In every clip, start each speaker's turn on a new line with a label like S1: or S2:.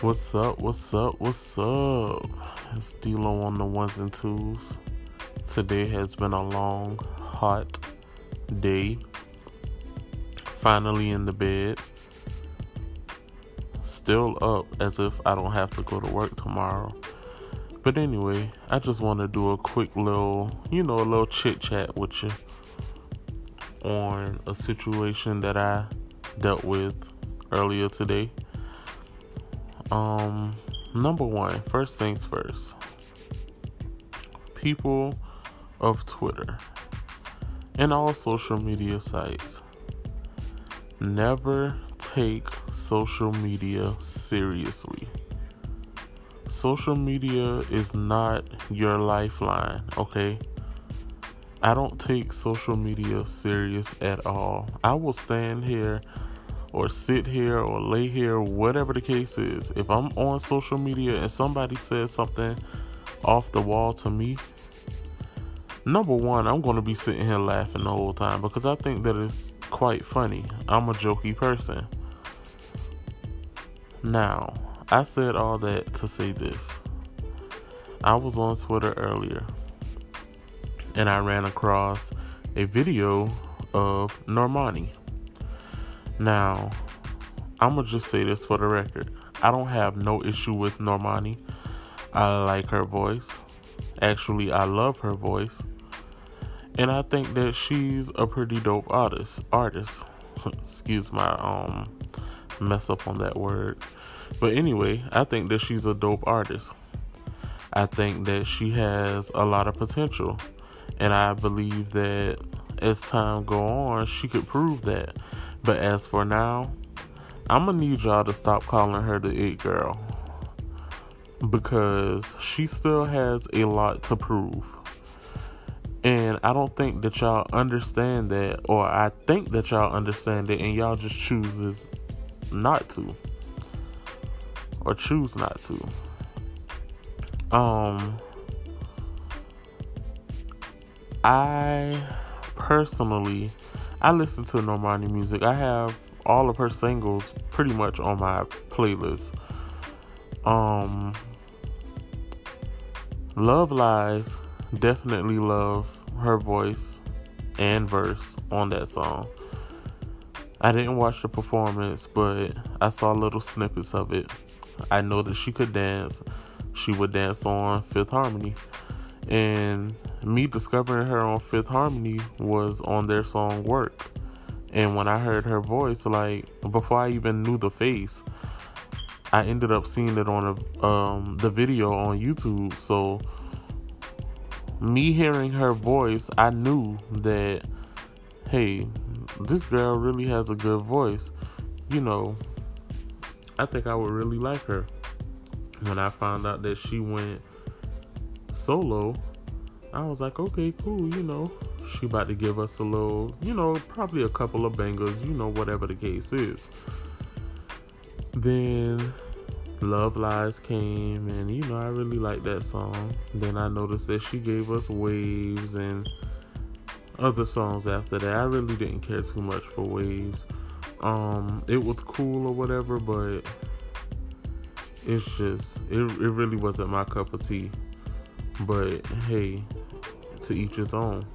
S1: What's up? What's up? What's up? It's Dilo on the ones and twos. Today has been a long, hot day. Finally in the bed. Still up as if I don't have to go to work tomorrow. But anyway, I just want to do a quick little, you know, a little chit chat with you on a situation that I dealt with earlier today. Um, number one, first things first. People of Twitter and all social media sites never take social media seriously. Social media is not your lifeline, okay? I don't take social media serious at all. I will stand here or sit here or lay here, whatever the case is, if I'm on social media and somebody says something off the wall to me, number one, I'm going to be sitting here laughing the whole time because I think that it's quite funny. I'm a jokey person. Now, I said all that to say this. I was on Twitter earlier and I ran across a video of Normani. Now, I'm gonna just say this for the record. I don't have no issue with Normani. I like her voice. Actually, I love her voice. And I think that she's a pretty dope artist. Artist. Excuse my um mess up on that word. But anyway, I think that she's a dope artist. I think that she has a lot of potential. And I believe that as time go on, she could prove that. But as for now, I'm gonna need y'all to stop calling her the it girl because she still has a lot to prove. And I don't think that y'all understand that, or I think that y'all understand it, and y'all just chooses not to, or choose not to. Um, I personally I listen to Normani music. I have all of her singles pretty much on my playlist. Um Love Lies, definitely love her voice and verse on that song. I didn't watch the performance, but I saw little snippets of it. I know that she could dance. She would dance on Fifth Harmony. And me discovering her on Fifth Harmony was on their song Work. And when I heard her voice, like before I even knew the face, I ended up seeing it on a, um, the video on YouTube. So me hearing her voice, I knew that hey, this girl really has a good voice. You know, I think I would really like her. When I found out that she went solo, I was like, okay, cool, you know, she about to give us a little, you know, probably a couple of bangers, you know, whatever the case is. Then Love Lies came, and you know, I really like that song. Then I noticed that she gave us Waves and other songs after that. I really didn't care too much for Waves. Um, it was cool or whatever, but it's just it, it really wasn't my cup of tea. But hey, to each his own.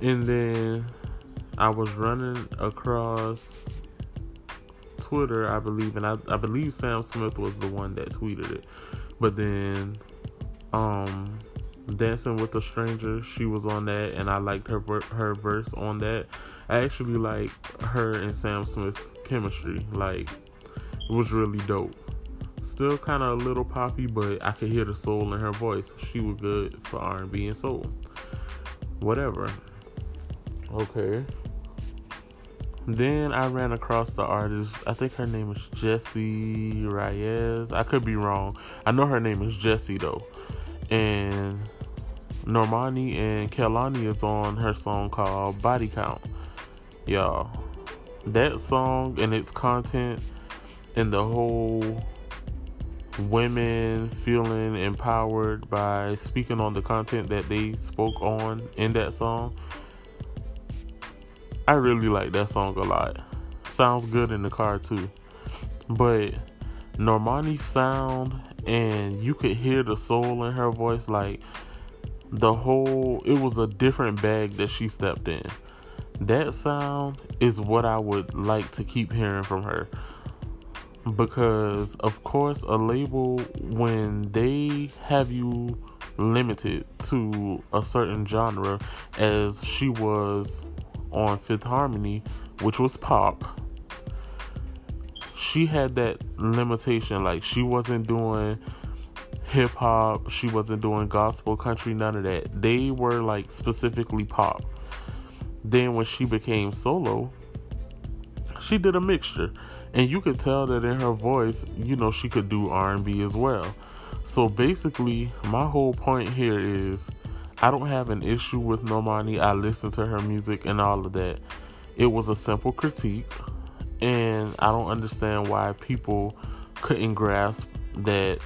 S1: And then I was running across Twitter, I believe, and I, I believe Sam Smith was the one that tweeted it. But then, um, Dancing with a Stranger, she was on that, and I liked her her verse on that. I actually like her and Sam Smith's chemistry. Like, it was really dope. Still kind of a little poppy, but I could hear the soul in her voice. She was good for R&B and soul. Whatever. Okay. Then I ran across the artist. I think her name is Jessie Reyez. I could be wrong. I know her name is Jessie though. And Normani and Kehlani is on her song called Body Count. Y'all, that song and its content and the whole women feeling empowered by speaking on the content that they spoke on in that song. I really like that song a lot. Sounds good in the car too. But Normani's sound and you could hear the soul in her voice like the whole it was a different bag that she stepped in. That sound is what I would like to keep hearing from her. Because of course a label when they have you limited to a certain genre as she was on Fifth Harmony, which was pop. She had that limitation like she wasn't doing hip hop, she wasn't doing gospel, country, none of that. They were like specifically pop. Then when she became solo, she did a mixture. And you could tell that in her voice, you know, she could do R&B as well. So basically, my whole point here is I don't have an issue with Normani. I listen to her music and all of that. It was a simple critique, and I don't understand why people couldn't grasp that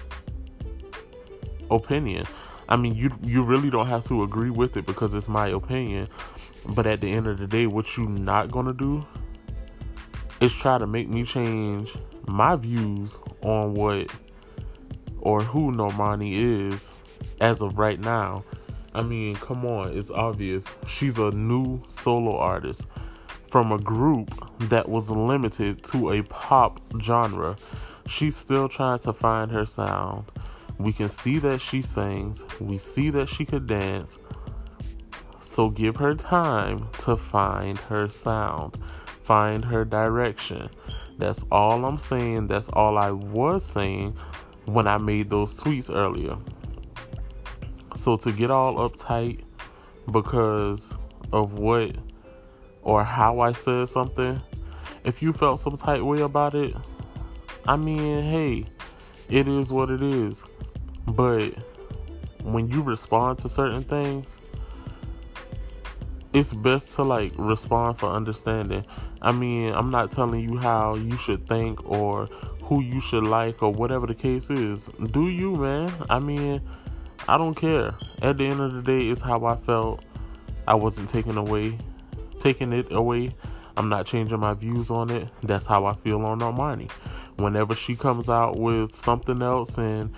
S1: opinion. I mean, you you really don't have to agree with it because it's my opinion. But at the end of the day, what you're not gonna do is try to make me change my views on what or who Normani is as of right now. I mean, come on, it's obvious. She's a new solo artist from a group that was limited to a pop genre. She's still trying to find her sound. We can see that she sings, we see that she could dance. So give her time to find her sound, find her direction. That's all I'm saying. That's all I was saying when I made those tweets earlier. So to get all uptight because of what or how I said something, if you felt some tight way about it, I mean, hey, it is what it is. But when you respond to certain things, it's best to like respond for understanding. I mean, I'm not telling you how you should think or who you should like or whatever the case is. Do you, man? I mean, I don't care. At the end of the day, it's how I felt. I wasn't taking away, taking it away. I'm not changing my views on it. That's how I feel on Normani. Whenever she comes out with something else and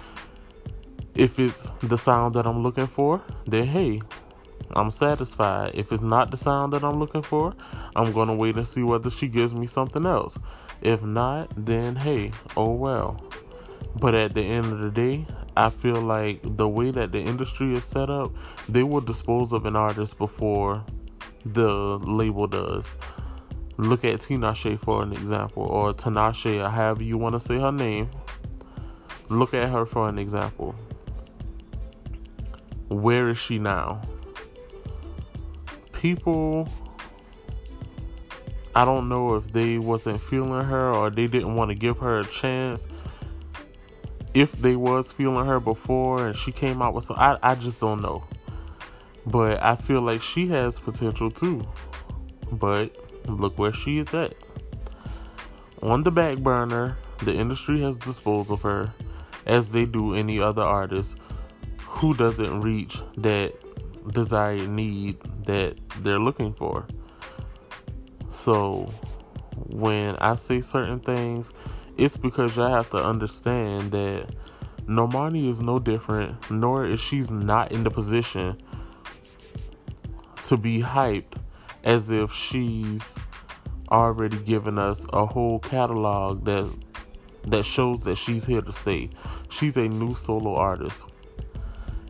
S1: if it's the sound that I'm looking for, then hey, I'm satisfied. If it's not the sound that I'm looking for, I'm gonna wait and see whether she gives me something else. If not, then hey, oh well. But at the end of the day, I feel like the way that the industry is set up, they will dispose of an artist before the label does. Look at Tinashe for an example, or Tinashe, or however you want to say her name. Look at her for an example where is she now? People I don't know if they wasn't feeling her or they didn't want to give her a chance. If they was feeling her before and she came out with so I, I just don't know. But I feel like she has potential too. But look where she is at. On the back burner, the industry has disposed of her as they do any other artist who doesn't reach that desired need that they're looking for. So when I see certain things, it's because y'all have to understand that Normani is no different, nor is she's not in the position to be hyped as if she's already given us a whole catalog that that shows that she's here to stay. She's a new solo artist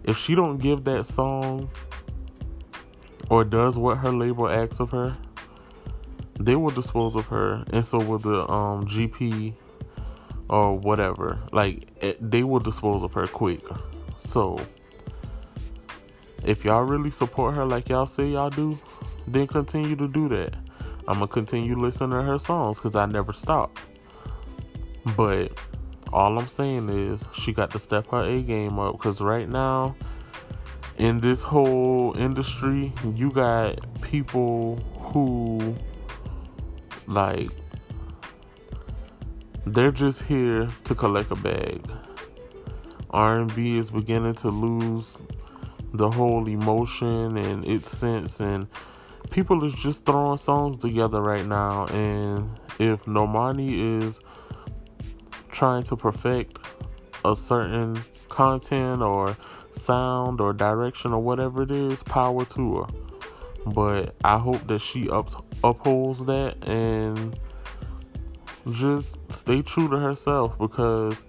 S1: if she don't give that song or does what her label asks of her, they will dispose of her, and so will the um, GP or whatever. Like it, they will dispose of her quick. So if y'all really support her like y'all say y'all do, then continue to do that. I'm gonna continue listening to her songs because I never stop. But all I'm saying is she got to step her A game up because right now, in this whole industry, you got people who like they're just here to collect a bag. R&B is beginning to lose the whole emotion and its sense and people is just throwing songs together right now and if Normani is trying to perfect a certain content or sound or direction or whatever it is, power to her. But I hope that she up, upholds that and just stay true to herself because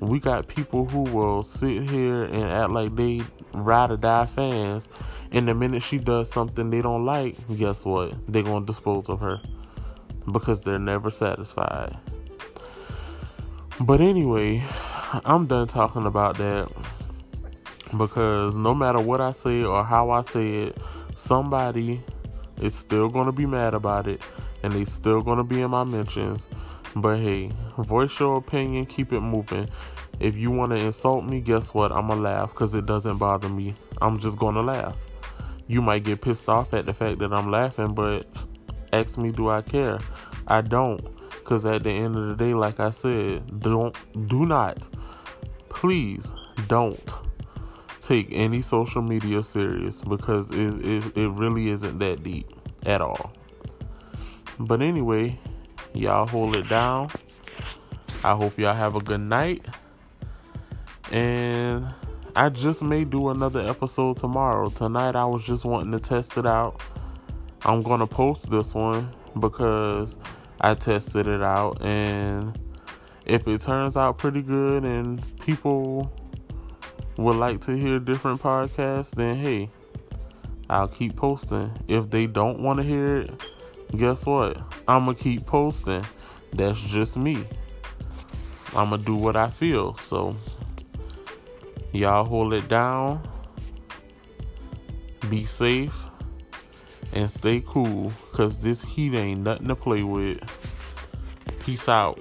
S1: we got people who will sit here and act like they ride or die fans, and the minute she does something they don't like, guess what? They're gonna dispose of her because they're never satisfied. But anyway, I'm done talking about that because no matter what I say or how I say it, somebody is still gonna be mad about it and they still gonna be in my mentions but hey, voice your opinion, keep it moving. If you want to insult me, guess what? I'm going to laugh because it doesn't bother me. I'm just going to laugh. You might get pissed off at the fact that I'm laughing, but ask me, do I care? I don't. Because at the end of the day, like I said, don't, do not, please don't take any social media serious because it, it, it really isn't that deep at all. But anyway, Y'all hold it down. I hope y'all have a good night. And I just may do another episode tomorrow. Tonight I was just wanting to test it out. I'm going to post this one because I tested it out and if it turns out pretty good and people would like to hear different podcasts, then hey, I'll keep posting. If they don't want to hear it, guess what? I'm gonna keep posting. That's just me. I'm gonna do what I feel. So, y'all hold it down. Be safe and stay cool because this heat ain't nothing to play with. Peace out.